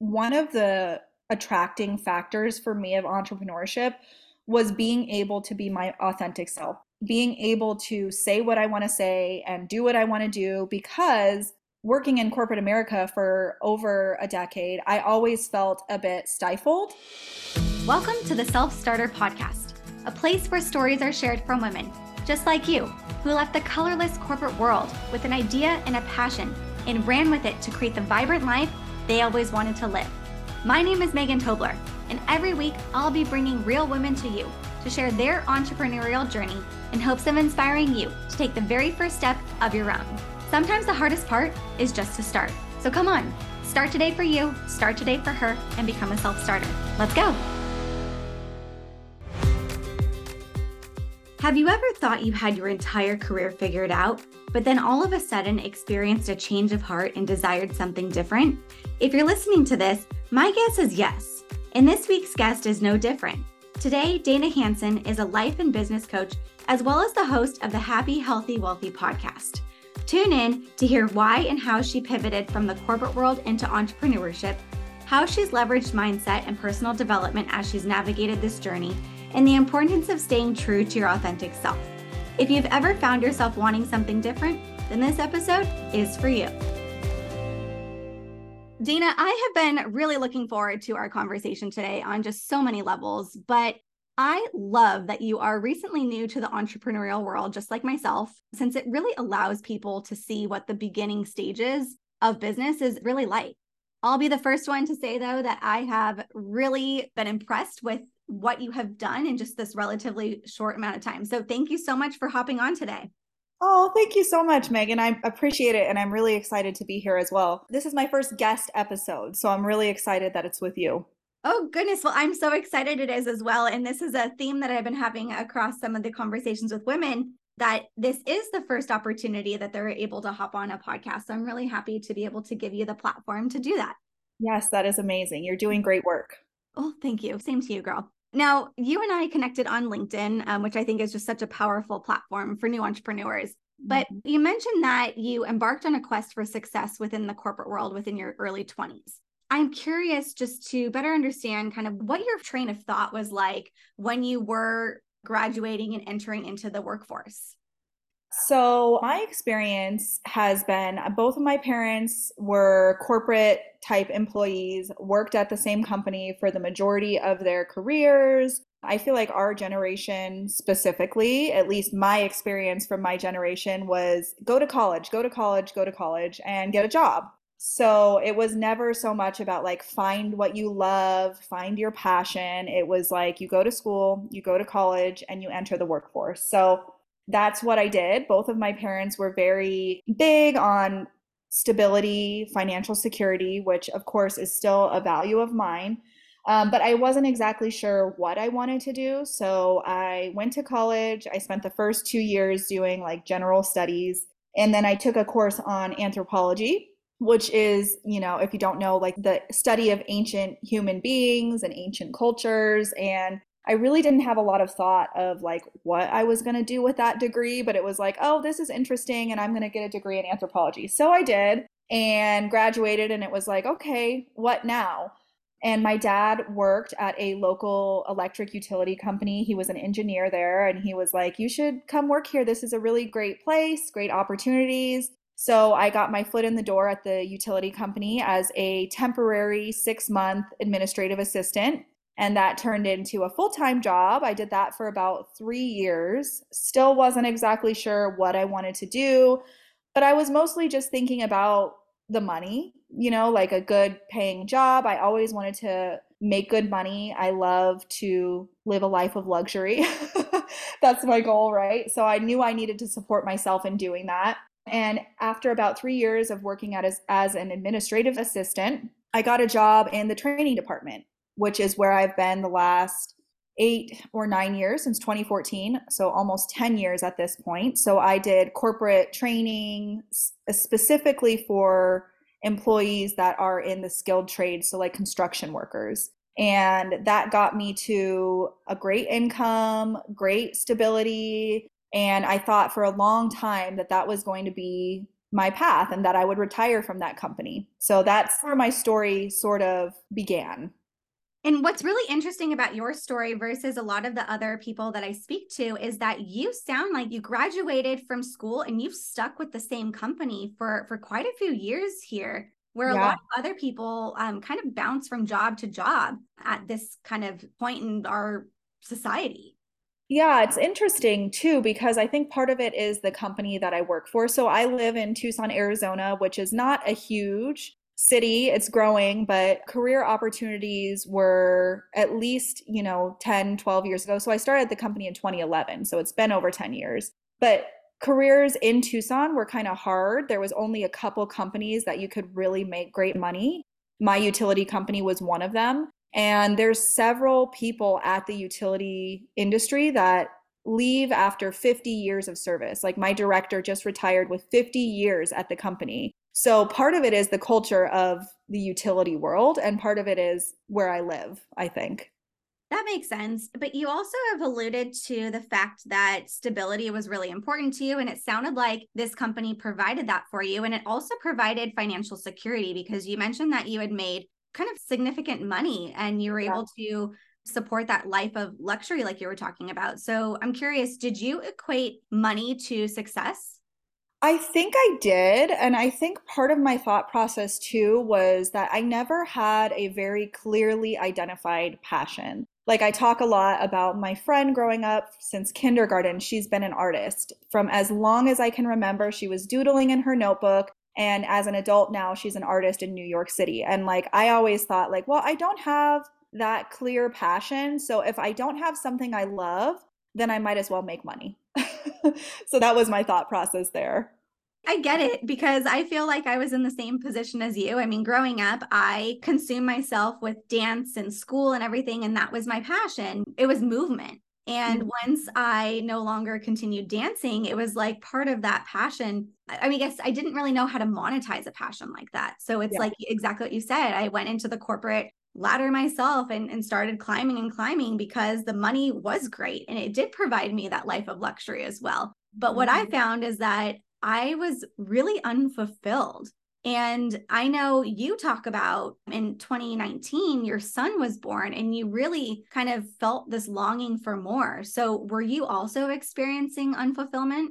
one of the attracting factors for me of entrepreneurship was being able to be my authentic self, being able to say what I want to say and do what I want to do because working in corporate America for over a decade, I always felt a bit stifled. Welcome to the Self Starter Podcast, a place where stories are shared from women, just like you, who left the colorless corporate world with an idea and a passion and ran with it to create the vibrant life they always wanted to live. My name is Megan Tobler, and every week I'll be bringing real women to you to share their entrepreneurial journey in hopes of inspiring you to take the very first step of your own. Sometimes the hardest part is just to start. So come on, start today for you, start today for her, and become a self starter. Let's go. Have you ever thought you had your entire career figured out, but then all of a sudden experienced a change of heart and desired something different? If you're listening to this, my guess is yes. And this week's guest is no different. Today, Dana Hanson is a life and business coach, as well as the host of the Happy, Healthy, Wealthy podcast. Tune in to hear why and how she pivoted from the corporate world into entrepreneurship, how she's leveraged mindset and personal development as she's navigated this journey, and the importance of staying true to your authentic self. If you've ever found yourself wanting something different, then this episode is for you. Dana, I have been really looking forward to our conversation today on just so many levels, but I love that you are recently new to the entrepreneurial world, just like myself, since it really allows people to see what the beginning stages of business is really like. I'll be the first one to say, though, that I have really been impressed with what you have done in just this relatively short amount of time. So thank you so much for hopping on today. Oh, thank you so much, Megan. I appreciate it. And I'm really excited to be here as well. This is my first guest episode. So I'm really excited that it's with you. Oh, goodness. Well, I'm so excited it is as well. And this is a theme that I've been having across some of the conversations with women that this is the first opportunity that they're able to hop on a podcast. So I'm really happy to be able to give you the platform to do that. Yes, that is amazing. You're doing great work. Oh, thank you. Same to you, girl. Now, you and I connected on LinkedIn, um, which I think is just such a powerful platform for new entrepreneurs. But mm-hmm. you mentioned that you embarked on a quest for success within the corporate world within your early 20s. I'm curious just to better understand kind of what your train of thought was like when you were graduating and entering into the workforce. So, my experience has been uh, both of my parents were corporate type employees, worked at the same company for the majority of their careers. I feel like our generation specifically, at least my experience from my generation, was go to college, go to college, go to college, and get a job. So it was never so much about like find what you love, find your passion. It was like you go to school, you go to college, and you enter the workforce. So that's what I did. Both of my parents were very big on stability, financial security, which of course is still a value of mine. Um, but I wasn't exactly sure what I wanted to do. So I went to college. I spent the first two years doing like general studies. And then I took a course on anthropology, which is, you know, if you don't know, like the study of ancient human beings and ancient cultures. And I really didn't have a lot of thought of like what I was going to do with that degree, but it was like, oh, this is interesting and I'm going to get a degree in anthropology. So I did and graduated and it was like, okay, what now? And my dad worked at a local electric utility company. He was an engineer there and he was like, you should come work here. This is a really great place, great opportunities. So I got my foot in the door at the utility company as a temporary six month administrative assistant and that turned into a full-time job. I did that for about three years. Still wasn't exactly sure what i wanted to do but i was mostly just thinking about the money you know like a good paying job. I always wanted to make good money. I love to live a life of luxury. That's my goal right? So i knew i needed to support myself in doing that. And after about three years of working at as, as an administrative assistant i got a job in the training department which is where I've been the last eight or nine years since 2014. So almost 10 years at this point. So I did corporate training specifically for employees that are in the skilled trades, so like construction workers. And that got me to a great income, great stability. And I thought for a long time that that was going to be my path and that I would retire from that company. So that's where my story sort of began. And what's really interesting about your story versus a lot of the other people that I speak to is that you sound like you graduated from school and you've stuck with the same company for for quite a few years here where yeah. a lot of other people um, kind of bounce from job to job at this kind of point in our society. Yeah, it's interesting too because I think part of it is the company that I work for. So I live in Tucson, Arizona, which is not a huge city. It's growing, but career opportunities were at least, you know, 10, 12 years ago. So I started the company in 2011. So it's been over 10 years. But careers in Tucson were kind of hard. There was only a couple companies that you could really make great money. My utility company was one of them. And there's several people at the utility industry that leave after 50 years of service. Like my director just retired with 50 years at the company. So part of it is the culture of the utility world, and part of it is where I live, I think. That makes sense. But you also have alluded to the fact that stability was really important to you. And it sounded like this company provided that for you. And it also provided financial security because you mentioned that you had made kind of significant money and you were yeah. able to support that life of luxury, like you were talking about. So I'm curious, did you equate money to success? I think I did. And I think part of my thought process too was that I never had a very clearly identified passion. Like I talk a lot about my friend growing up since kindergarten. She's been an artist from as long as I can remember. She was doodling in her notebook. And as an adult now, she's an artist in New York City. And like I always thought, like, well, I don't have that clear passion. So if I don't have something I love, then I might as well make money. so that was my thought process there. I get it because I feel like I was in the same position as you. I mean, growing up, I consumed myself with dance and school and everything, and that was my passion. It was movement. And mm-hmm. once I no longer continued dancing, it was like part of that passion. I mean, I guess I didn't really know how to monetize a passion like that. So it's yeah. like exactly what you said. I went into the corporate ladder myself and, and started climbing and climbing because the money was great and it did provide me that life of luxury as well. But what I mm-hmm. found is that I was really unfulfilled. And I know you talk about in 2019, your son was born and you really kind of felt this longing for more. So, were you also experiencing unfulfillment?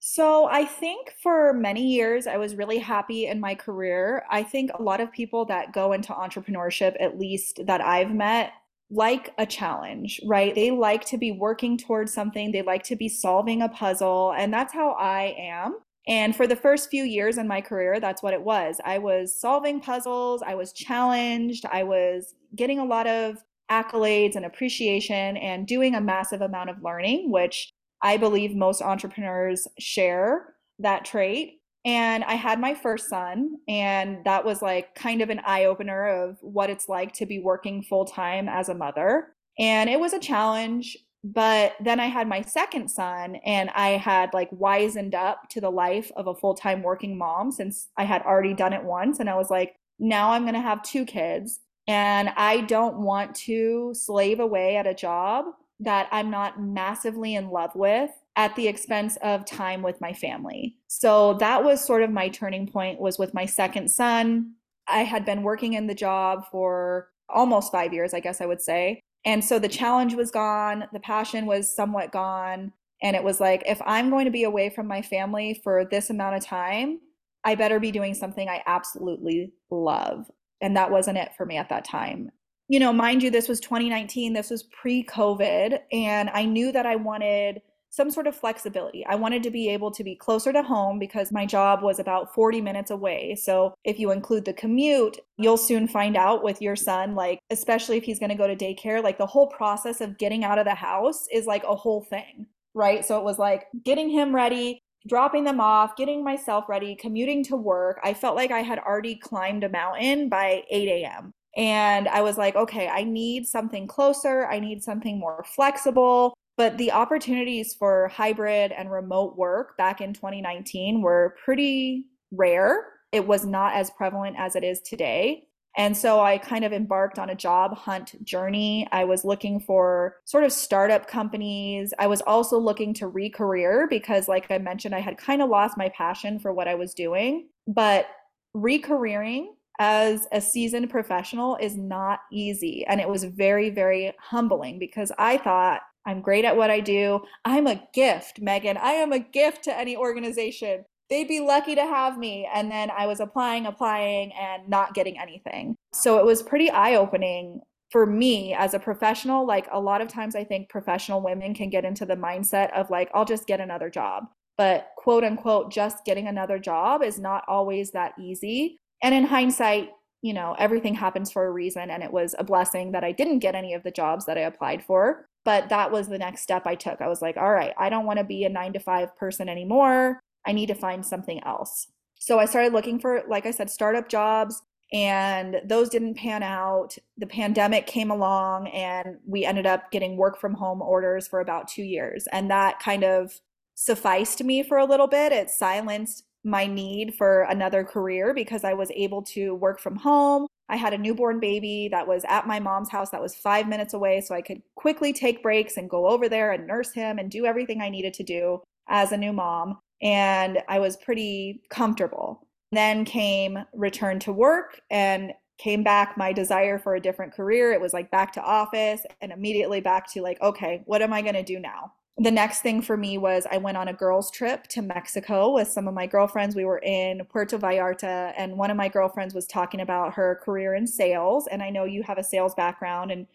So, I think for many years, I was really happy in my career. I think a lot of people that go into entrepreneurship, at least that I've met, like a challenge, right? They like to be working towards something, they like to be solving a puzzle. And that's how I am. And for the first few years in my career, that's what it was. I was solving puzzles, I was challenged, I was getting a lot of accolades and appreciation and doing a massive amount of learning, which I believe most entrepreneurs share that trait. And I had my first son, and that was like kind of an eye opener of what it's like to be working full time as a mother. And it was a challenge but then I had my second son and I had like wizened up to the life of a full time working mom since I had already done it once. And I was like, now I'm going to have two kids and I don't want to slave away at a job that I'm not massively in love with at the expense of time with my family. So that was sort of my turning point was with my second son. I had been working in the job for almost 5 years, I guess I would say. And so the challenge was gone, the passion was somewhat gone. And it was like, if I'm going to be away from my family for this amount of time, I better be doing something I absolutely love. And that wasn't it for me at that time. You know, mind you, this was 2019, this was pre COVID. And I knew that I wanted some sort of flexibility. I wanted to be able to be closer to home because my job was about 40 minutes away. So if you include the commute, you'll soon find out with your son, like, especially if he's going to go to daycare, like the whole process of getting out of the house is like a whole thing, right? So it was like getting him ready, dropping them off, getting myself ready, commuting to work. I felt like I had already climbed a mountain by 8 a.m. And I was like, okay, I need something closer. I need something more flexible. But the opportunities for hybrid and remote work back in 2019 were pretty rare. It was not as prevalent as it is today. And so I kind of embarked on a job hunt journey. I was looking for sort of startup companies. I was also looking to re career because, like I mentioned, I had kind of lost my passion for what I was doing. But re careering as a seasoned professional is not easy. And it was very, very humbling because I thought, I'm great at what I do. I'm a gift, Megan. I am a gift to any organization they'd be lucky to have me. And then I was applying, applying, and not getting anything. So it was pretty eye opening for me as a professional. Like a lot of times, I think professional women can get into the mindset of like, I'll just get another job. But quote unquote, just getting another job is not always that easy. And in hindsight, you know, everything happens for a reason. And it was a blessing that I didn't get any of the jobs that I applied for. But that was the next step I took. I was like, all right, I don't want to be a nine to five person anymore. I need to find something else. So I started looking for, like I said, startup jobs, and those didn't pan out. The pandemic came along, and we ended up getting work from home orders for about two years. And that kind of sufficed me for a little bit. It silenced my need for another career because I was able to work from home. I had a newborn baby that was at my mom's house that was five minutes away, so I could quickly take breaks and go over there and nurse him and do everything I needed to do as a new mom and I was pretty comfortable. Then came return to work and came back my desire for a different career. It was like back to office and immediately back to like, okay, what am I going to do now? The next thing for me was I went on a girls' trip to Mexico with some of my girlfriends. We were in Puerto Vallarta, and one of my girlfriends was talking about her career in sales. And I know you have a sales background, and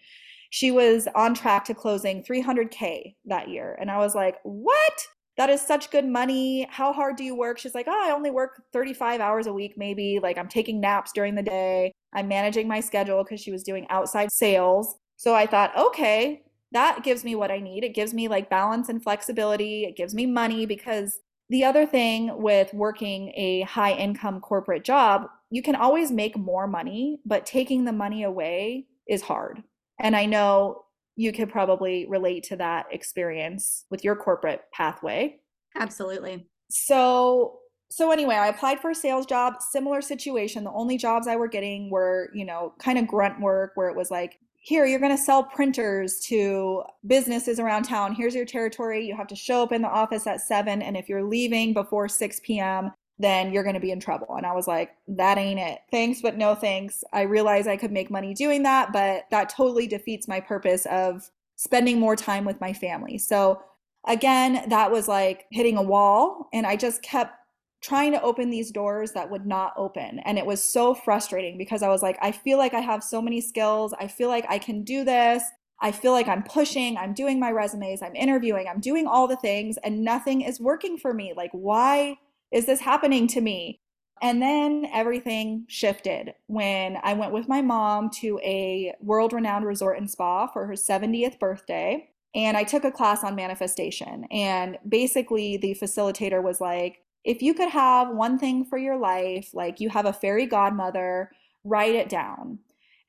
she was on track to closing 300K that year. And I was like, what? that is such good money. How hard do you work? She's like, oh, I only work 35 hours a week, maybe. Like, I'm taking naps during the day. I'm managing my schedule because she was doing outside sales. So I thought, okay, that gives me what I need. It gives me like balance and flexibility. It gives me money because the other thing with working a high income corporate job, you can always make more money, but taking the money away is hard. And I know you could probably relate to that experience with your corporate pathway. Absolutely. So so anyway, I applied for a sales job, similar situation. The only jobs I were getting were, you know, kind of grunt work where it was like, here, you're going to sell printers to businesses around town. Here's your territory. You have to show up in the office at 7 and if you're leaving before 6 p.m., then you're going to be in trouble. And I was like, that ain't it. Thanks, but no thanks. I realize I could make money doing that, but that totally defeats my purpose of spending more time with my family. So, again, that was like hitting a wall. And I just kept trying to open these doors that would not open. And it was so frustrating because I was like, I feel like I have so many skills. I feel like I can do this. I feel like I'm pushing, I'm doing my resumes, I'm interviewing, I'm doing all the things, and nothing is working for me. Like, why? is this happening to me? And then everything shifted when I went with my mom to a world renowned resort and spa for her 70th birthday. And I took a class on manifestation. And basically, the facilitator was like, if you could have one thing for your life, like you have a fairy godmother, write it down.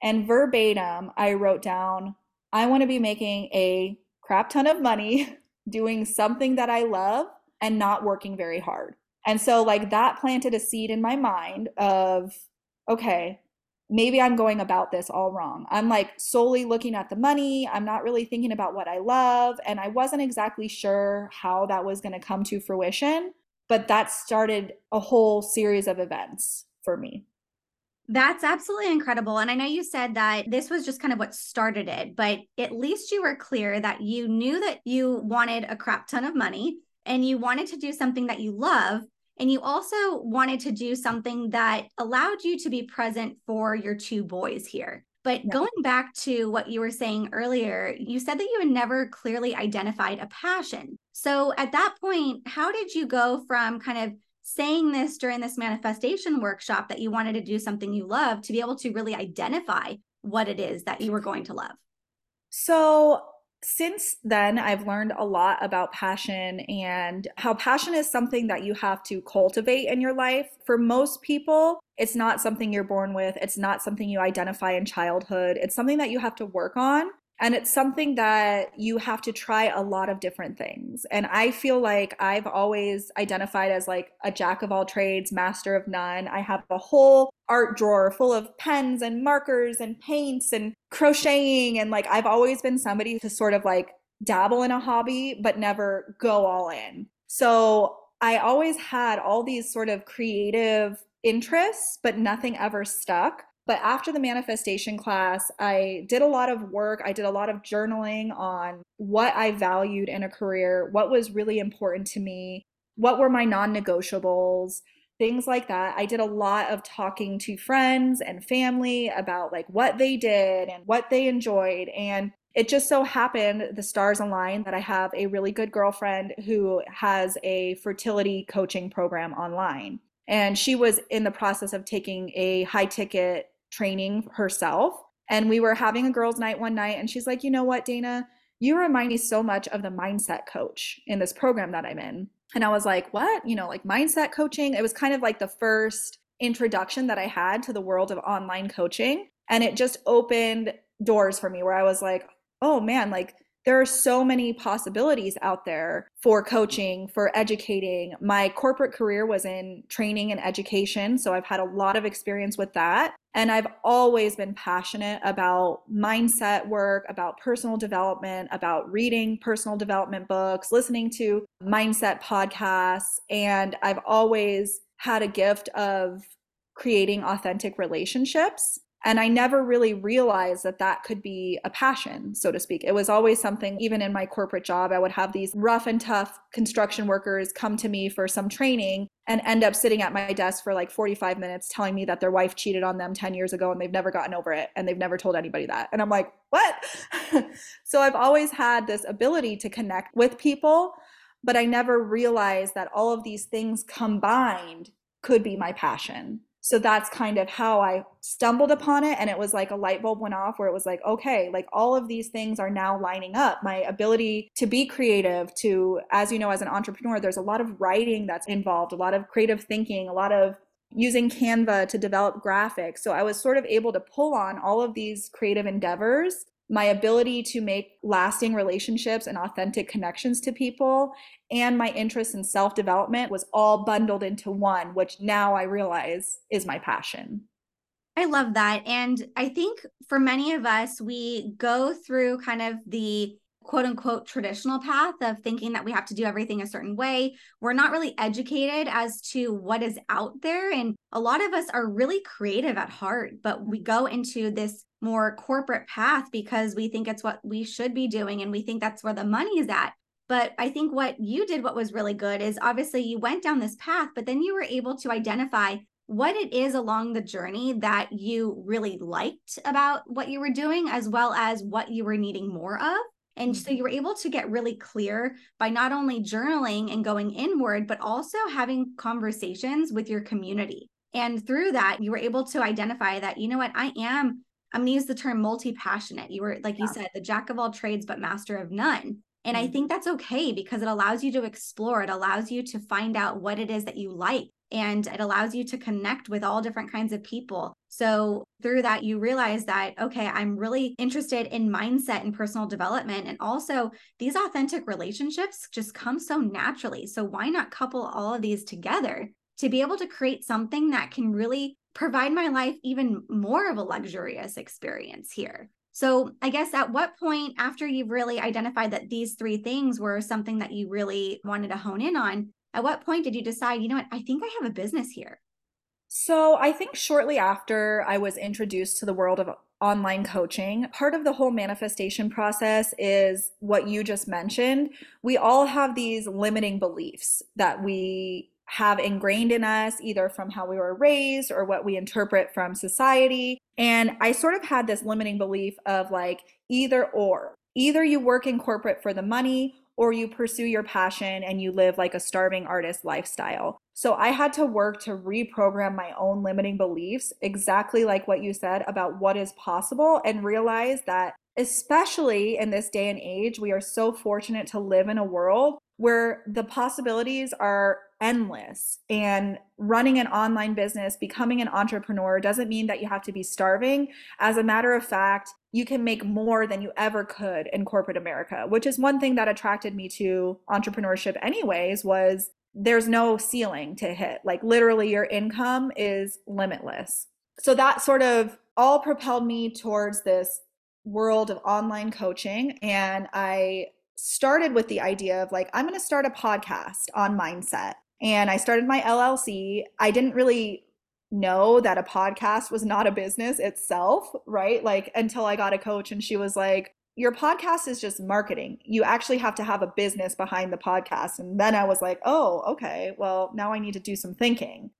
And verbatim, I wrote down, I want to be making a crap ton of money, doing something that I love, and not working very hard. And so, like, that planted a seed in my mind of, okay, maybe I'm going about this all wrong. I'm like solely looking at the money. I'm not really thinking about what I love. And I wasn't exactly sure how that was going to come to fruition. But that started a whole series of events for me. That's absolutely incredible. And I know you said that this was just kind of what started it, but at least you were clear that you knew that you wanted a crap ton of money and you wanted to do something that you love and you also wanted to do something that allowed you to be present for your two boys here. But yeah. going back to what you were saying earlier, you said that you had never clearly identified a passion. So at that point, how did you go from kind of saying this during this manifestation workshop that you wanted to do something you love to be able to really identify what it is that you were going to love? So since then, I've learned a lot about passion and how passion is something that you have to cultivate in your life. For most people, it's not something you're born with, it's not something you identify in childhood, it's something that you have to work on. And it's something that you have to try a lot of different things. And I feel like I've always identified as like a jack of all trades, master of none. I have a whole art drawer full of pens and markers and paints and crocheting. And like I've always been somebody to sort of like dabble in a hobby, but never go all in. So I always had all these sort of creative interests, but nothing ever stuck. But after the manifestation class, I did a lot of work. I did a lot of journaling on what I valued in a career, what was really important to me, what were my non negotiables, things like that. I did a lot of talking to friends and family about like what they did and what they enjoyed. And it just so happened the stars aligned that I have a really good girlfriend who has a fertility coaching program online. And she was in the process of taking a high ticket training herself. And we were having a girls' night one night, and she's like, You know what, Dana? You remind me so much of the mindset coach in this program that I'm in. And I was like, What? You know, like mindset coaching? It was kind of like the first introduction that I had to the world of online coaching. And it just opened doors for me where I was like, Oh man, like there are so many possibilities out there for coaching, for educating. My corporate career was in training and education, so I've had a lot of experience with that. And I've always been passionate about mindset work, about personal development, about reading personal development books, listening to mindset podcasts. And I've always had a gift of creating authentic relationships. And I never really realized that that could be a passion, so to speak. It was always something, even in my corporate job, I would have these rough and tough construction workers come to me for some training and end up sitting at my desk for like 45 minutes telling me that their wife cheated on them 10 years ago and they've never gotten over it and they've never told anybody that. And I'm like, what? so I've always had this ability to connect with people, but I never realized that all of these things combined could be my passion so that's kind of how I stumbled upon it. And it was like a light bulb went off where it was like, okay, like all of these things are now lining up. My ability to be creative, to, as you know, as an entrepreneur, there's a lot of writing that's involved, a lot of creative thinking, a lot of using Canva to develop graphics. So I was sort of able to pull on all of these creative endeavors my ability to make lasting relationships and authentic connections to people and my interest in self development was all bundled into one, which now I realize is my passion. I love that. And I think for many of us, we go through kind of the quote unquote traditional path of thinking that we have to do everything a certain way. We're not really educated as to what is out there. And a lot of us are really creative at heart, but we go into this more corporate path because we think it's what we should be doing and we think that's where the money is at. But I think what you did, what was really good, is obviously you went down this path, but then you were able to identify what it is along the journey that you really liked about what you were doing, as well as what you were needing more of. And so mm-hmm. you were able to get really clear by not only journaling and going inward, but also having conversations with your community. And through that, you were able to identify that, you know what, I am, I'm going to use the term multi passionate. You were, like yeah. you said, the jack of all trades, but master of none. And I mm-hmm. think that's okay because it allows you to explore, it allows you to find out what it is that you like, and it allows you to connect with all different kinds of people. So, through that, you realize that, okay, I'm really interested in mindset and personal development. And also, these authentic relationships just come so naturally. So, why not couple all of these together to be able to create something that can really provide my life even more of a luxurious experience here? So, I guess at what point, after you've really identified that these three things were something that you really wanted to hone in on, at what point did you decide, you know what, I think I have a business here? So, I think shortly after I was introduced to the world of online coaching, part of the whole manifestation process is what you just mentioned. We all have these limiting beliefs that we have ingrained in us, either from how we were raised or what we interpret from society. And I sort of had this limiting belief of like either or. Either you work in corporate for the money or you pursue your passion and you live like a starving artist lifestyle. So I had to work to reprogram my own limiting beliefs, exactly like what you said about what is possible, and realize that, especially in this day and age, we are so fortunate to live in a world where the possibilities are endless. And running an online business, becoming an entrepreneur doesn't mean that you have to be starving. As a matter of fact, you can make more than you ever could in corporate America, which is one thing that attracted me to entrepreneurship anyways was there's no ceiling to hit. Like literally your income is limitless. So that sort of all propelled me towards this world of online coaching and I started with the idea of like I'm going to start a podcast on mindset and I started my LLC. I didn't really know that a podcast was not a business itself, right? Like until I got a coach and she was like, your podcast is just marketing. You actually have to have a business behind the podcast. And then I was like, oh, okay, well, now I need to do some thinking.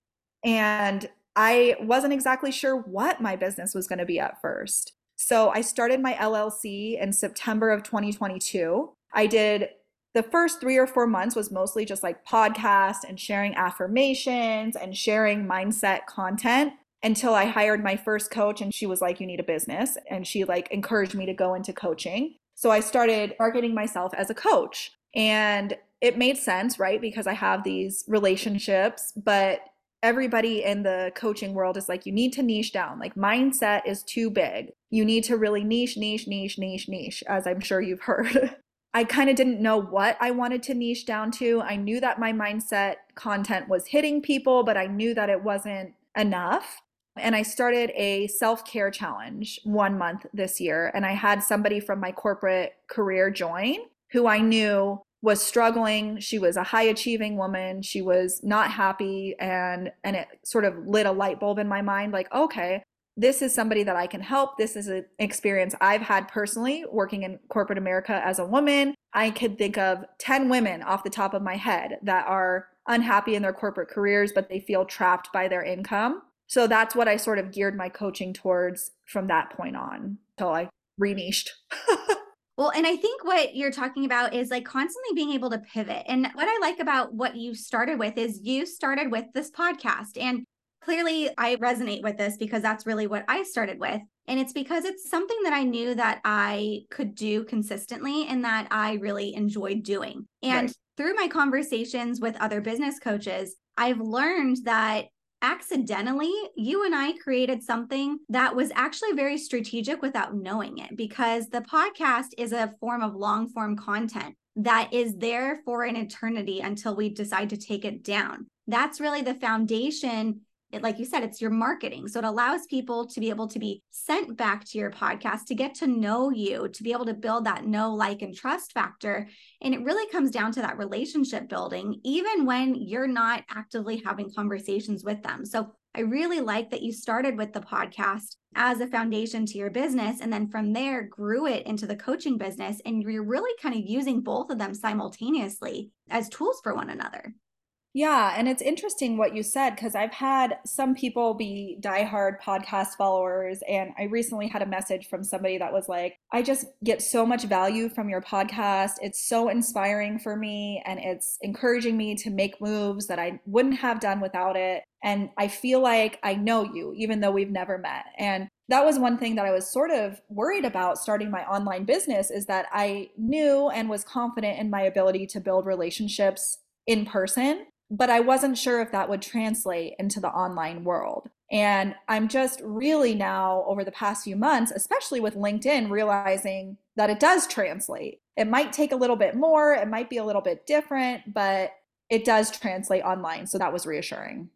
And I wasn't exactly sure what my business was going to be at first. So I started my LLC in September of 2022. I did the first three or four months was mostly just like podcast and sharing affirmations and sharing mindset content until I hired my first coach and she was like, You need a business. And she like encouraged me to go into coaching. So I started marketing myself as a coach. And it made sense, right? Because I have these relationships, but everybody in the coaching world is like, you need to niche down. Like, mindset is too big. You need to really niche, niche, niche, niche, niche, as I'm sure you've heard. I kind of didn't know what I wanted to niche down to. I knew that my mindset content was hitting people, but I knew that it wasn't enough. And I started a self care challenge one month this year. And I had somebody from my corporate career join who I knew was struggling. She was a high achieving woman. She was not happy. And, and it sort of lit a light bulb in my mind like, okay, this is somebody that I can help. This is an experience I've had personally working in corporate America as a woman. I could think of 10 women off the top of my head that are unhappy in their corporate careers, but they feel trapped by their income. So that's what I sort of geared my coaching towards from that point on until I reniched. Well, and I think what you're talking about is like constantly being able to pivot. And what I like about what you started with is you started with this podcast. And clearly I resonate with this because that's really what I started with. And it's because it's something that I knew that I could do consistently and that I really enjoyed doing. And right. through my conversations with other business coaches, I've learned that accidentally, you and I created something that was actually very strategic without knowing it because the podcast is a form of long form content that is there for an eternity until we decide to take it down. That's really the foundation it, like you said, it's your marketing. So it allows people to be able to be sent back to your podcast to get to know you, to be able to build that know, like, and trust factor. And it really comes down to that relationship building, even when you're not actively having conversations with them. So I really like that you started with the podcast as a foundation to your business. And then from there, grew it into the coaching business. And you're really kind of using both of them simultaneously as tools for one another. Yeah, and it's interesting what you said because I've had some people be diehard podcast followers, and I recently had a message from somebody that was like, I just get so much value from your podcast. It's so inspiring for me, and it's encouraging me to make moves that I wouldn't have done without it. And I feel like I know you, even though we've never met. And that was one thing that I was sort of worried about starting my online business is that I knew and was confident in my ability to build relationships in person but I wasn't sure if that would translate into the online world. And I'm just really now, over the past few months, especially with LinkedIn, realizing that it does translate. It might take a little bit more, it might be a little bit different, but it does translate online. So that was reassuring.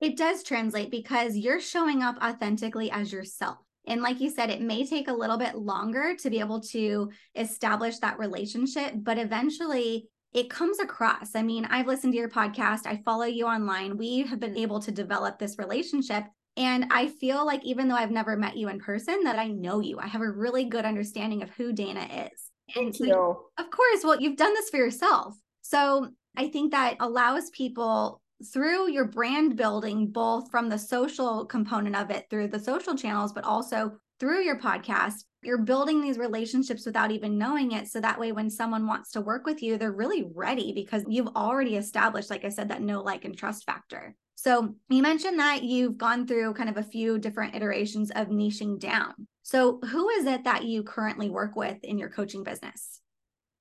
It does translate because you're showing up authentically as yourself. And like you said, it may take a little bit longer to be able to establish that relationship, but eventually it comes across. I mean, I've listened to your podcast, I follow you online. We have been able to develop this relationship. And I feel like even though I've never met you in person, that I know you. I have a really good understanding of who Dana is. And Thank you. Of course, well, you've done this for yourself. So I think that allows people through your brand building, both from the social component of it through the social channels, but also through your podcast, you're building these relationships without even knowing it. So that way, when someone wants to work with you, they're really ready because you've already established, like I said, that no like, and trust factor. So you mentioned that you've gone through kind of a few different iterations of niching down. So who is it that you currently work with in your coaching business?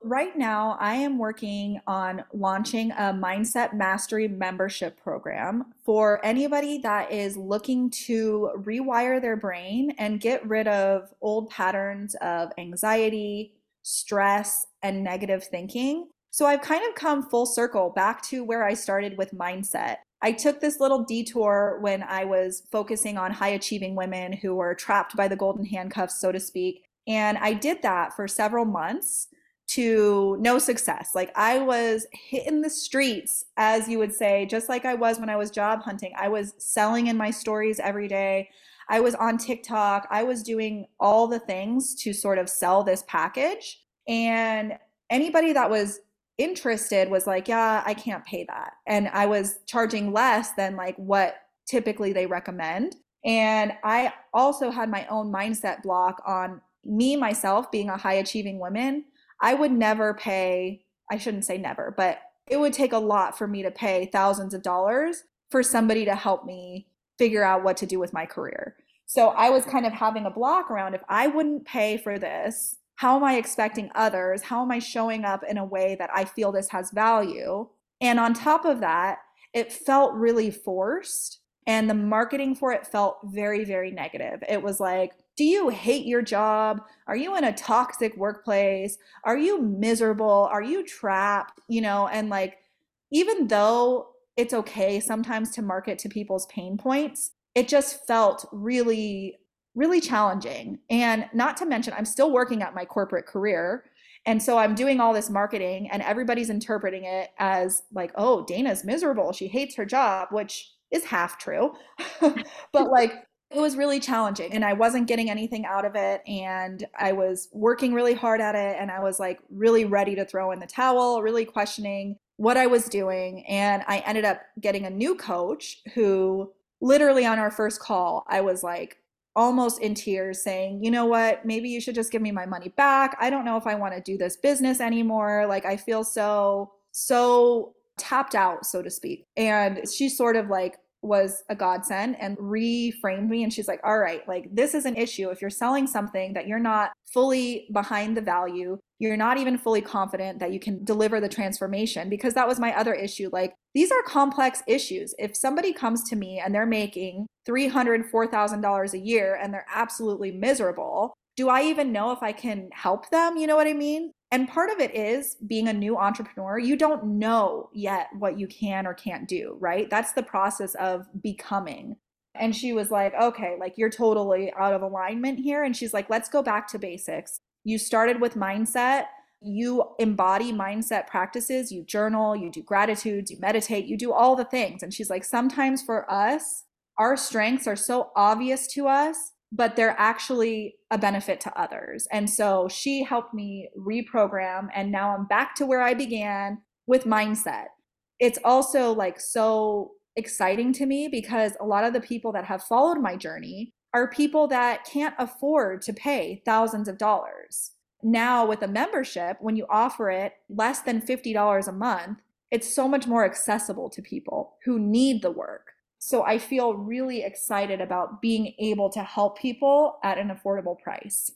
Right now, I am working on launching a Mindset Mastery membership program for anybody that is looking to rewire their brain and get rid of old patterns of anxiety, stress, and negative thinking. So I've kind of come full circle back to where I started with mindset. I took this little detour when I was focusing on high achieving women who were trapped by the golden handcuffs, so to speak. And I did that for several months to no success. Like I was hitting the streets, as you would say, just like I was when I was job hunting. I was selling in my stories every day. I was on TikTok. I was doing all the things to sort of sell this package. And anybody that was interested was like, yeah, I can't pay that. And I was charging less than like what typically they recommend. And I also had my own mindset block on me, myself, being a high achieving woman I would never pay, I shouldn't say never, but it would take a lot for me to pay thousands of dollars for somebody to help me figure out what to do with my career. So I was kind of having a block around if I wouldn't pay for this, how am I expecting others? How am I showing up in a way that I feel this has value? And on top of that, it felt really forced. And the marketing for it felt very, very negative. It was like, do you hate your job? Are you in a toxic workplace? Are you miserable? Are you trapped? You know, and like, even though it's okay sometimes to market to people's pain points, it just felt really, really challenging. And not to mention, I'm still working at my corporate career. And so I'm doing all this marketing, and everybody's interpreting it as like, oh, Dana's miserable. She hates her job, which is half true. but like, it was really challenging and I wasn't getting anything out of it. And I was working really hard at it. And I was like really ready to throw in the towel, really questioning what I was doing. And I ended up getting a new coach who literally on our first call, I was like, almost in tears saying, you know what, maybe you should just give me my money back. I don't know if I want to do this business anymore. Like, I feel so, so tapped out, so to speak. And she sort of like was a godsend and reframed me. And she's like, all right, like this is an issue. If you're selling something that you're not fully behind the value, you're not even fully confident that you can deliver the transformation, because that was my other issue. Like these are complex issues. If somebody comes to me and they're making $300, $4,000 a year and they're absolutely miserable, do I even know if I can help them? You know what I mean? And part of it is being a new entrepreneur, you don't know yet what you can or can't do, right? That's the process of becoming. And she was like, okay, like you're totally out of alignment here. And she's like, let's go back to basics. You started with mindset, you embody mindset practices, you journal, you do gratitudes, you meditate, you do all the things. And she's like, sometimes for us, our strengths are so obvious to us but they're actually a benefit to others. And so she helped me reprogram, and now I'm back to where I began with mindset. It's also like so exciting to me because a lot of the people that have followed my journey are people that can't afford to pay thousands of dollars. Now, with a membership, when you offer it less than $50 a month, it's so much more accessible to people who need the work. So I feel really excited about being able to help people at an affordable price.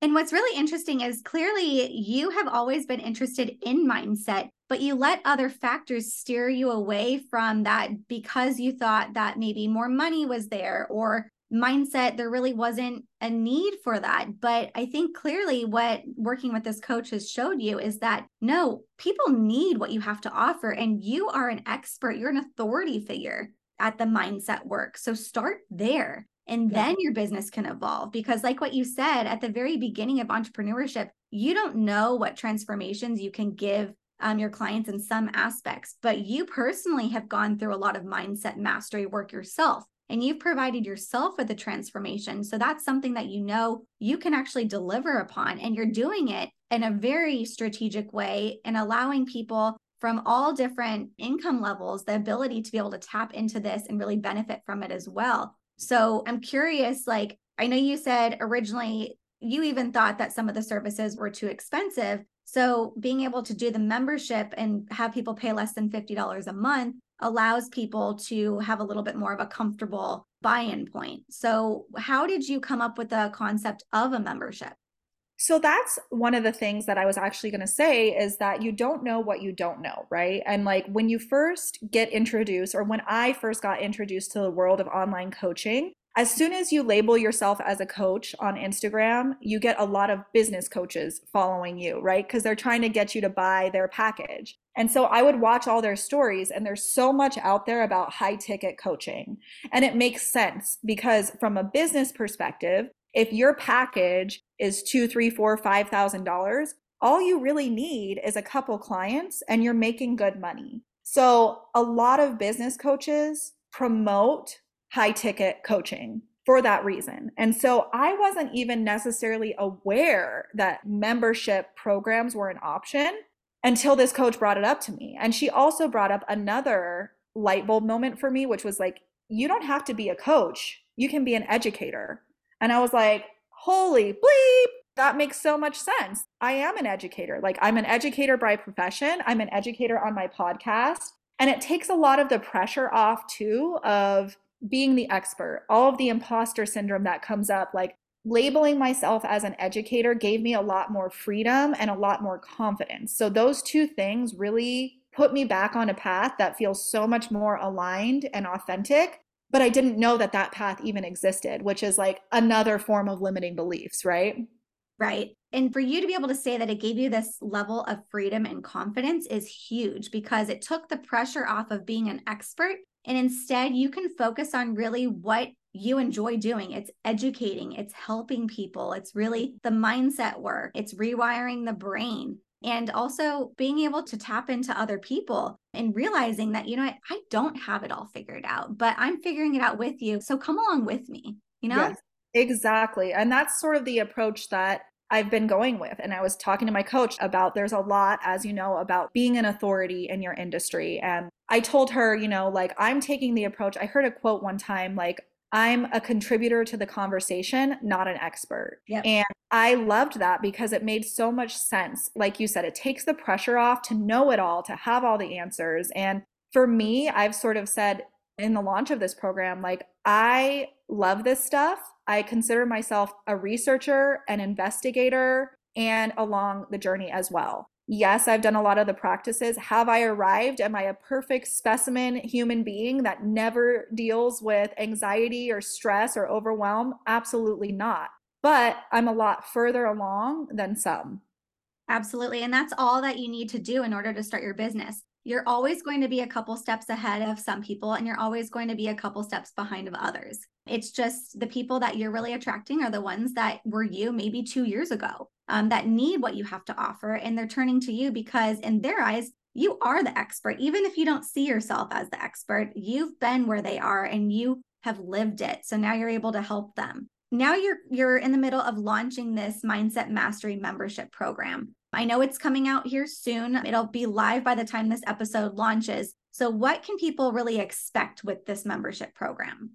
And what's really interesting is clearly you have always been interested in mindset, but you let other factors steer you away from that because you thought that maybe more money was there or mindset, there really wasn't a need for that. But I think clearly what working with this coach has showed you is that no, people need what you have to offer, and you are an expert, you're an authority figure at the mindset work. So start there and yeah. then your business can evolve because like what you said at the very beginning of entrepreneurship, you don't know what transformations you can give um, your clients in some aspects, but you personally have gone through a lot of mindset mastery work yourself and you've provided yourself with a transformation. So that's something that you know you can actually deliver upon, and you're doing it in a very strategic way and allowing people from all different income levels the ability to be able to tap into this and really benefit from it as well. So I'm curious, like, I know you said originally you even thought that some of the services were too expensive. So being able to do the membership and have people pay less than $50 a month allows people to have a little bit more of a comfortable buy in point. So, how did you come up with the concept of a membership? So that's one of the things that I was actually going to say is that you don't know what you don't know, right? And like when you first get introduced, or when I first got introduced to the world of online coaching, as soon as you label yourself as a coach on Instagram, you get a lot of business coaches following you, right? Because they're trying to get you to buy their package. And so I would watch all their stories, and there's so much out there about high ticket coaching. And it makes sense because, from a business perspective, if your package is two, three, four, five thousand dollars, all you really need is a couple clients and you're making good money. So a lot of business coaches promote high ticket coaching for that reason. And so I wasn't even necessarily aware that membership programs were an option until this coach brought it up to me. And she also brought up another light bulb moment for me, which was like, you don't have to be a coach, you can be an educator. And I was like, holy bleep, that makes so much sense. I am an educator. Like, I'm an educator by profession, I'm an educator on my podcast. And it takes a lot of the pressure off, too, of being the expert, all of the imposter syndrome that comes up, like labeling myself as an educator gave me a lot more freedom and a lot more confidence. So those two things really put me back on a path that feels so much more aligned and authentic. But I didn't know that that path even existed, which is like another form of limiting beliefs, right? Right. And for you to be able to say that it gave you this level of freedom and confidence is huge because it took the pressure off of being an expert and instead, you can focus on really what you enjoy doing. It's educating, it's helping people, it's really the mindset work, it's rewiring the brain. And also being able to tap into other people and realizing that, you know, I don't have it all figured out, but I'm figuring it out with you. So come along with me, you know? Yes, exactly. And that's sort of the approach that I've been going with. And I was talking to my coach about there's a lot, as you know, about being an authority in your industry. And I told her, you know, like I'm taking the approach. I heard a quote one time, like, I'm a contributor to the conversation, not an expert. Yep. And I loved that because it made so much sense. Like you said, it takes the pressure off to know it all, to have all the answers. And for me, I've sort of said in the launch of this program, like, I love this stuff. I consider myself a researcher, an investigator, and along the journey as well. Yes, I've done a lot of the practices. Have I arrived? Am I a perfect specimen human being that never deals with anxiety or stress or overwhelm? Absolutely not. But I'm a lot further along than some. Absolutely. And that's all that you need to do in order to start your business. You're always going to be a couple steps ahead of some people, and you're always going to be a couple steps behind of others. It's just the people that you're really attracting are the ones that were you maybe two years ago um, that need what you have to offer. And they're turning to you because, in their eyes, you are the expert. Even if you don't see yourself as the expert, you've been where they are and you have lived it. So now you're able to help them. Now you're you're in the middle of launching this mindset mastery membership program. I know it's coming out here soon. It'll be live by the time this episode launches. So what can people really expect with this membership program?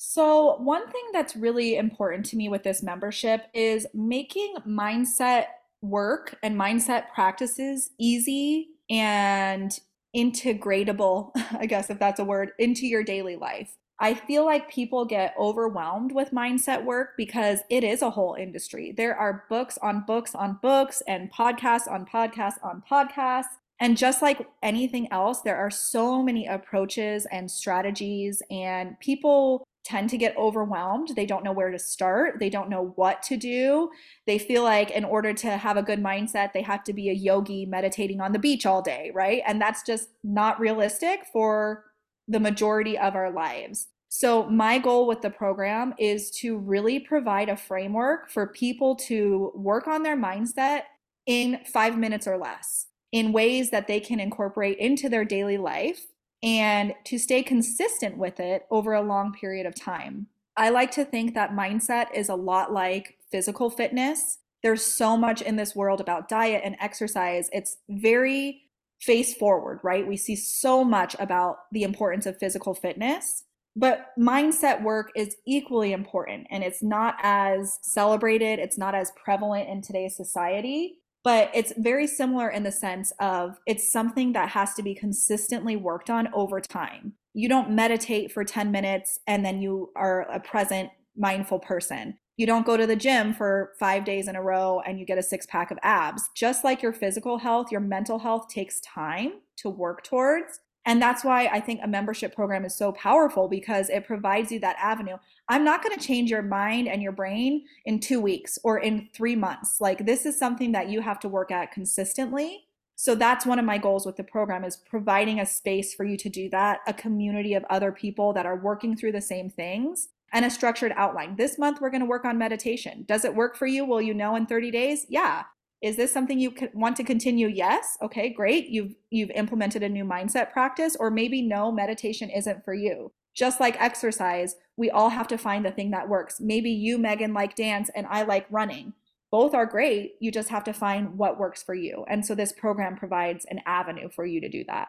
So, one thing that's really important to me with this membership is making mindset work and mindset practices easy and integratable, I guess if that's a word, into your daily life. I feel like people get overwhelmed with mindset work because it is a whole industry. There are books on books on books and podcasts on podcasts on podcasts. And just like anything else, there are so many approaches and strategies, and people tend to get overwhelmed. They don't know where to start. They don't know what to do. They feel like in order to have a good mindset, they have to be a yogi meditating on the beach all day, right? And that's just not realistic for the majority of our lives. So, my goal with the program is to really provide a framework for people to work on their mindset in five minutes or less in ways that they can incorporate into their daily life and to stay consistent with it over a long period of time. I like to think that mindset is a lot like physical fitness. There's so much in this world about diet and exercise. It's very face forward, right? We see so much about the importance of physical fitness, but mindset work is equally important and it's not as celebrated, it's not as prevalent in today's society but it's very similar in the sense of it's something that has to be consistently worked on over time. You don't meditate for 10 minutes and then you are a present mindful person. You don't go to the gym for five days in a row and you get a six pack of abs. Just like your physical health, your mental health takes time to work towards. And that's why I think a membership program is so powerful because it provides you that avenue. I'm not going to change your mind and your brain in two weeks or in three months. Like, this is something that you have to work at consistently. So that's one of my goals with the program is providing a space for you to do that, a community of other people that are working through the same things and a structured outline. This month we're going to work on meditation. Does it work for you? Will you know in 30 days? Yeah. Is this something you want to continue? Yes. Okay, great. You've you've implemented a new mindset practice or maybe no meditation isn't for you. Just like exercise, we all have to find the thing that works. Maybe you Megan like dance and I like running. Both are great. You just have to find what works for you. And so this program provides an avenue for you to do that.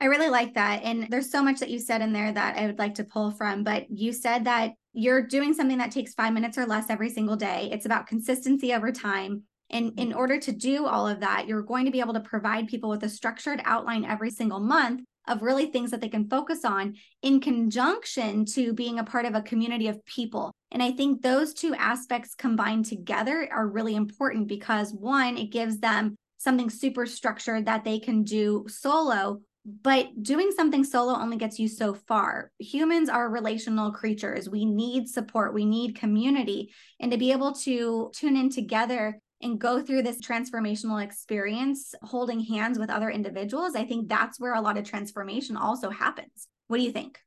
I really like that. And there's so much that you said in there that I would like to pull from. But you said that you're doing something that takes five minutes or less every single day. It's about consistency over time. And in mm-hmm. order to do all of that, you're going to be able to provide people with a structured outline every single month of really things that they can focus on in conjunction to being a part of a community of people. And I think those two aspects combined together are really important because one, it gives them something super structured that they can do solo but doing something solo only gets you so far. Humans are relational creatures. We need support, we need community. And to be able to tune in together and go through this transformational experience holding hands with other individuals, I think that's where a lot of transformation also happens. What do you think?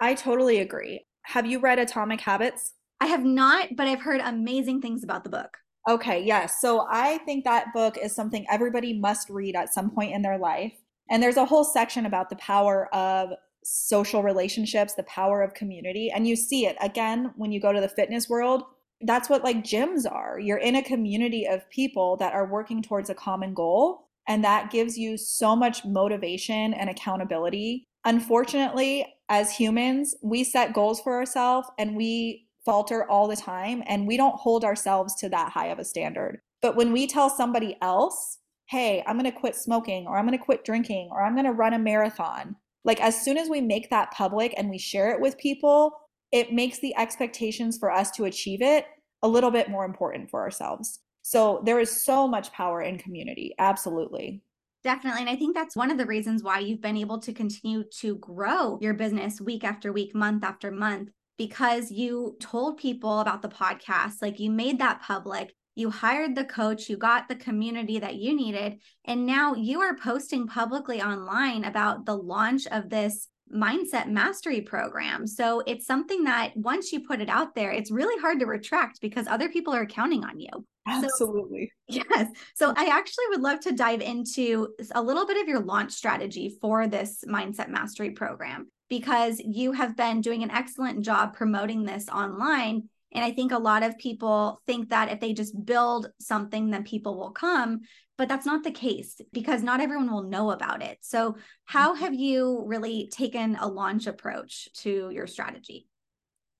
I totally agree. Have you read Atomic Habits? I have not, but I've heard amazing things about the book. Okay, yes. So I think that book is something everybody must read at some point in their life. And there's a whole section about the power of social relationships, the power of community. And you see it again when you go to the fitness world. That's what like gyms are. You're in a community of people that are working towards a common goal. And that gives you so much motivation and accountability. Unfortunately, as humans, we set goals for ourselves and we falter all the time and we don't hold ourselves to that high of a standard. But when we tell somebody else hey, I'm going to quit smoking or I'm going to quit drinking or I'm going to run a marathon. Like, as soon as we make that public and we share it with people, it makes the expectations for us to achieve it a little bit more important for ourselves. So, there is so much power in community. Absolutely. Definitely. And I think that's one of the reasons why you've been able to continue to grow your business week after week, month after month, because you told people about the podcast. Like you made that public you hired the coach, you got the community that you needed, and now you are posting publicly online about the launch of this mindset mastery program. So it's something that once you put it out there, it's really hard to retract because other people are counting on you. Absolutely. So, yes. So I actually would love to dive into a little bit of your launch strategy for this mindset mastery program because you have been doing an excellent job promoting this online and I think a lot of people think that if they just build something, then people will come. But that's not the case because not everyone will know about it. So, how mm-hmm. have you really taken a launch approach to your strategy?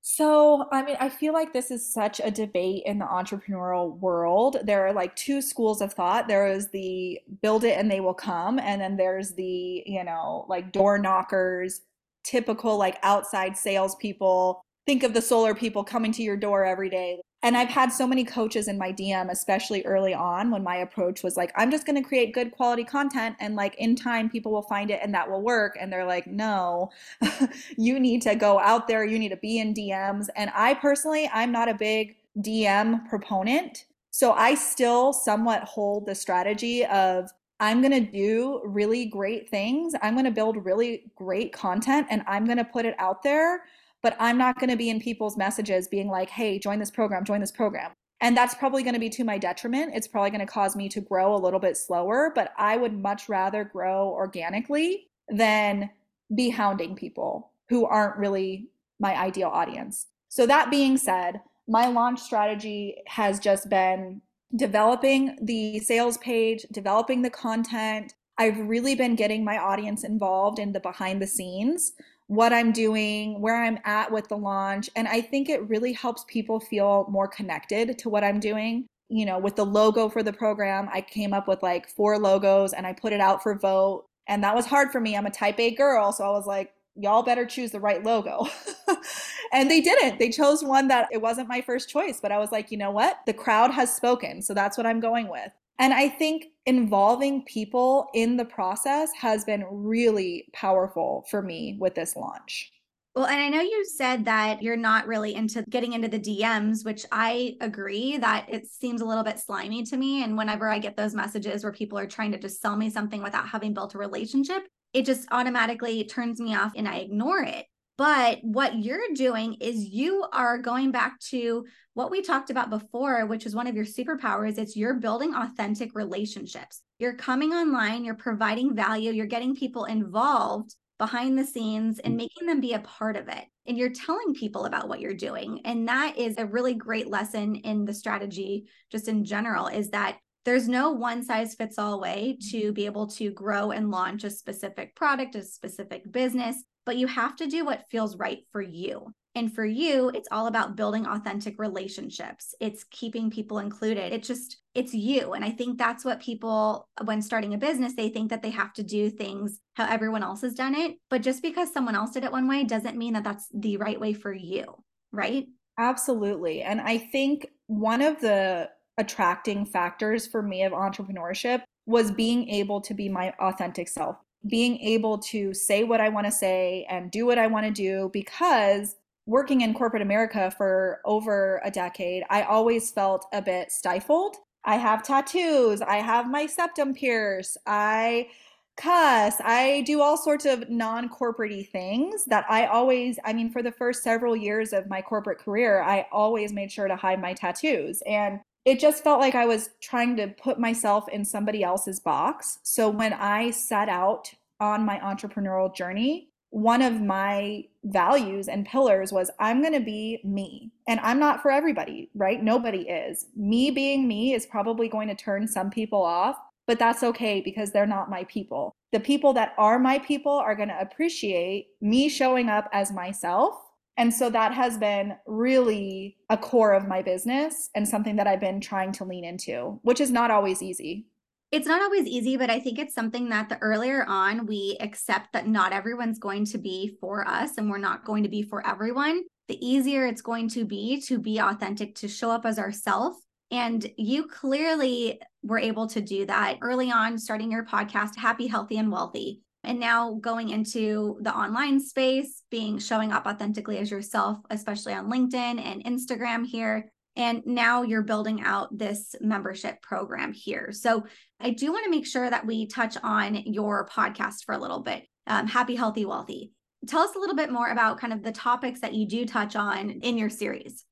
So, I mean, I feel like this is such a debate in the entrepreneurial world. There are like two schools of thought. There is the build it and they will come. And then there's the, you know, like door knockers, typical like outside salespeople think of the solar people coming to your door every day. And I've had so many coaches in my DM, especially early on when my approach was like, I'm just going to create good quality content and like in time people will find it and that will work. And they're like, no, you need to go out there. You need to be in DMs. And I personally, I'm not a big DM proponent. So I still somewhat hold the strategy of I'm going to do really great things. I'm going to build really great content and I'm going to put it out there but I'm not going to be in people's messages being like, hey, join this program, join this program. And that's probably going to be to my detriment. It's probably going to cause me to grow a little bit slower, but I would much rather grow organically than be hounding people who aren't really my ideal audience. So, that being said, my launch strategy has just been developing the sales page, developing the content. I've really been getting my audience involved in the behind the scenes what I'm doing, where I'm at with the launch. And I think it really helps people feel more connected to what I'm doing. You know, with the logo for the program, I came up with like four logos and I put it out for vote. And that was hard for me. I'm a type A girl. So I was like, y'all better choose the right logo. and they didn't. They chose one that it wasn't my first choice, but I was like, you know what? The crowd has spoken. So that's what I'm going with. And I think involving people in the process has been really powerful for me with this launch. Well, and I know you said that you're not really into getting into the DMs, which I agree that it seems a little bit slimy to me. And whenever I get those messages where people are trying to just sell me something without having built a relationship, it just automatically turns me off and I ignore it. But what you're doing is you are going back to what we talked about before, which is one of your superpowers. It's you're building authentic relationships. You're coming online, you're providing value, you're getting people involved behind the scenes and making them be a part of it. And you're telling people about what you're doing. And that is a really great lesson in the strategy, just in general, is that there's no one size fits all way to be able to grow and launch a specific product, a specific business, but you have to do what feels right for you. And for you, it's all about building authentic relationships. It's keeping people included. It's just, it's you. And I think that's what people, when starting a business, they think that they have to do things how everyone else has done it. But just because someone else did it one way doesn't mean that that's the right way for you. Right. Absolutely. And I think one of the attracting factors for me of entrepreneurship was being able to be my authentic self, being able to say what I want to say and do what I want to do because working in corporate America for over a decade, I always felt a bit stifled. I have tattoos, I have my septum pierced, I cuss, I do all sorts of non corporate things that I always, I mean, for the first several years of my corporate career, I always made sure to hide my tattoos. And it just felt like I was trying to put myself in somebody else's box. So when I set out on my entrepreneurial journey, one of my values and pillars was I'm going to be me. And I'm not for everybody, right? Nobody is. Me being me is probably going to turn some people off, but that's okay because they're not my people. The people that are my people are going to appreciate me showing up as myself. And so that has been really a core of my business and something that I've been trying to lean into, which is not always easy it's not always easy, but I think it's something that the earlier on we accept that not everyone's going to be for us and we're not going to be for everyone, the easier it's going to be to be authentic, to show up as ourselves. And you clearly were able to do that early on, starting your podcast, Happy, Healthy, and Wealthy. And now going into the online space, being showing up authentically as yourself, especially on LinkedIn and Instagram here. And now you're building out this membership program here. So I do want to make sure that we touch on your podcast for a little bit um, Happy, Healthy, Wealthy. Tell us a little bit more about kind of the topics that you do touch on in your series.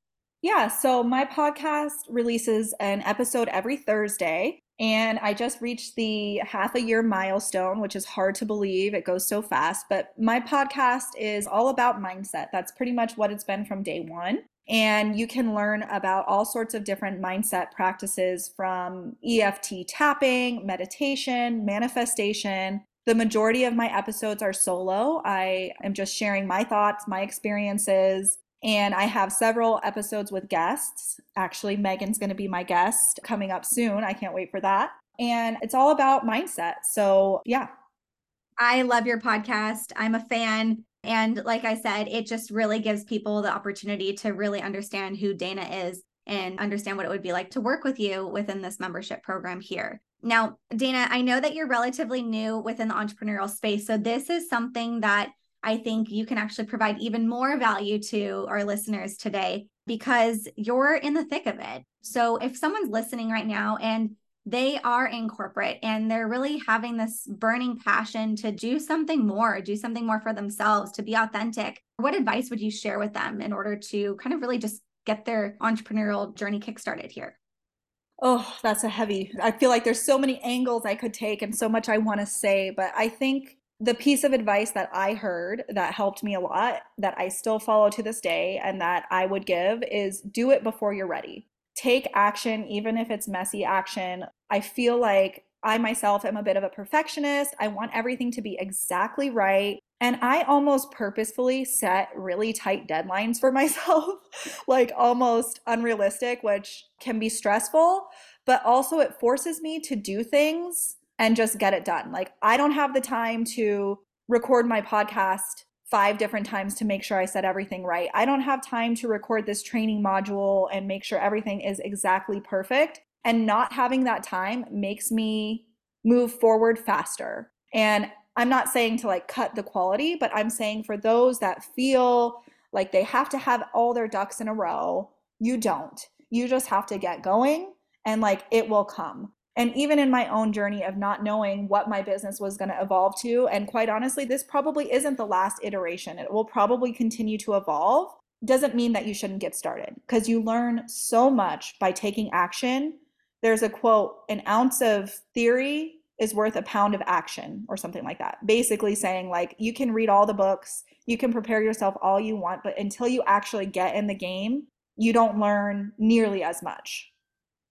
Yeah, so my podcast releases an episode every Thursday. And I just reached the half a year milestone, which is hard to believe. It goes so fast. But my podcast is all about mindset. That's pretty much what it's been from day one. And you can learn about all sorts of different mindset practices from EFT tapping, meditation, manifestation. The majority of my episodes are solo. I am just sharing my thoughts, my experiences, and I have several episodes with guests. Actually, Megan's going to be my guest coming up soon. I can't wait for that. And it's all about mindset. So, yeah. I love your podcast. I'm a fan. And like I said, it just really gives people the opportunity to really understand who Dana is and understand what it would be like to work with you within this membership program here. Now, Dana, I know that you're relatively new within the entrepreneurial space. So, this is something that I think you can actually provide even more value to our listeners today because you're in the thick of it. So, if someone's listening right now and they are in corporate and they're really having this burning passion to do something more, do something more for themselves, to be authentic. What advice would you share with them in order to kind of really just get their entrepreneurial journey kickstarted here? Oh, that's a heavy. I feel like there's so many angles I could take and so much I want to say, but I think the piece of advice that I heard that helped me a lot, that I still follow to this day, and that I would give is do it before you're ready take action, even if it's messy action. I feel like I myself am a bit of a perfectionist. I want everything to be exactly right. And I almost purposefully set really tight deadlines for myself, like almost unrealistic, which can be stressful, but also it forces me to do things and just get it done. Like, I don't have the time to record my podcast five different times to make sure I said everything right. I don't have time to record this training module and make sure everything is exactly perfect. And not having that time makes me move forward faster. And I'm not saying to like cut the quality, but I'm saying for those that feel like they have to have all their ducks in a row, you don't. You just have to get going and like it will come. And even in my own journey of not knowing what my business was going to evolve to, and quite honestly, this probably isn't the last iteration. It will probably continue to evolve. Doesn't mean that you shouldn't get started because you learn so much by taking action. There's a quote an ounce of theory is worth a pound of action or something like that. Basically saying like you can read all the books, you can prepare yourself all you want, but until you actually get in the game, you don't learn nearly as much.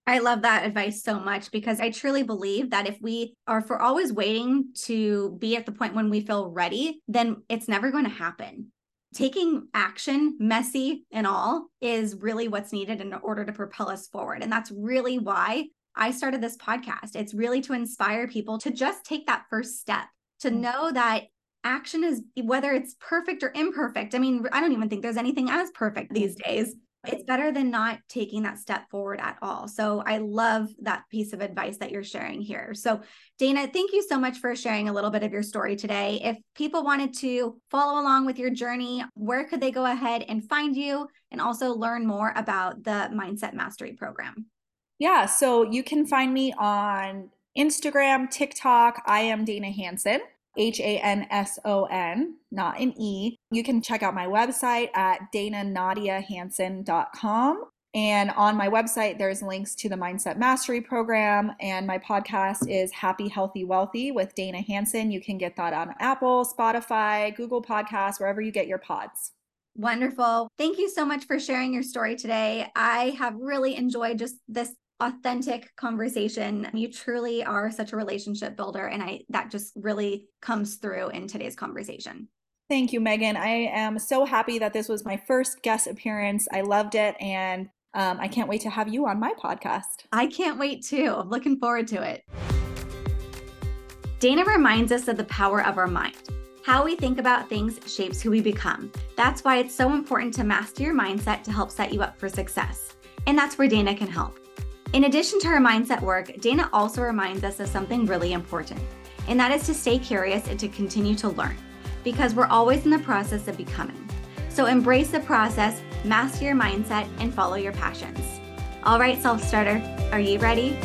I love that advice so much because I truly believe that if we are for always waiting to be at the point when we feel ready, then it's never going to happen. Taking action, messy and all, is really what's needed in order to propel us forward. And that's really why I started this podcast. It's really to inspire people to just take that first step, to mm. know that action is whether it's perfect or imperfect. I mean, I don't even think there's anything as perfect these days. It's better than not taking that step forward at all. So I love that piece of advice that you're sharing here. So, Dana, thank you so much for sharing a little bit of your story today. If people wanted to follow along with your journey, where could they go ahead and find you and also learn more about the Mindset Mastery program? Yeah, so you can find me on Instagram, TikTok. I am Dana Hanson, H A N S O N, not an E. You can check out my website at dananadiahanson.com. And on my website, there's links to the Mindset Mastery Program. And my podcast is Happy, Healthy, Wealthy with Dana Hanson. You can get that on Apple, Spotify, Google Podcasts, wherever you get your pods. Wonderful. Thank you so much for sharing your story today. I have really enjoyed just this authentic conversation. You truly are such a relationship builder. And I that just really comes through in today's conversation. Thank you, Megan. I am so happy that this was my first guest appearance. I loved it. And um, I can't wait to have you on my podcast. I can't wait too. I'm looking forward to it. Dana reminds us of the power of our mind. How we think about things shapes who we become. That's why it's so important to master your mindset to help set you up for success. And that's where Dana can help. In addition to her mindset work, Dana also reminds us of something really important, and that is to stay curious and to continue to learn, because we're always in the process of becoming. So embrace the process, master your mindset, and follow your passions. All right, self starter, are you ready?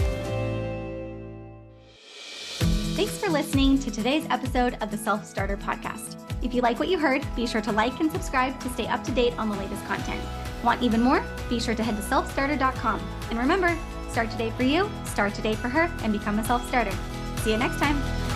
Thanks for listening to today's episode of the Self Starther Podcast. If you like what you heard, be sure to like and subscribe to stay up to date on the latest content. Want even more? Be sure to head to selfstarther.com. And remember, Start today for you, start today for her, and become a self starter. See you next time.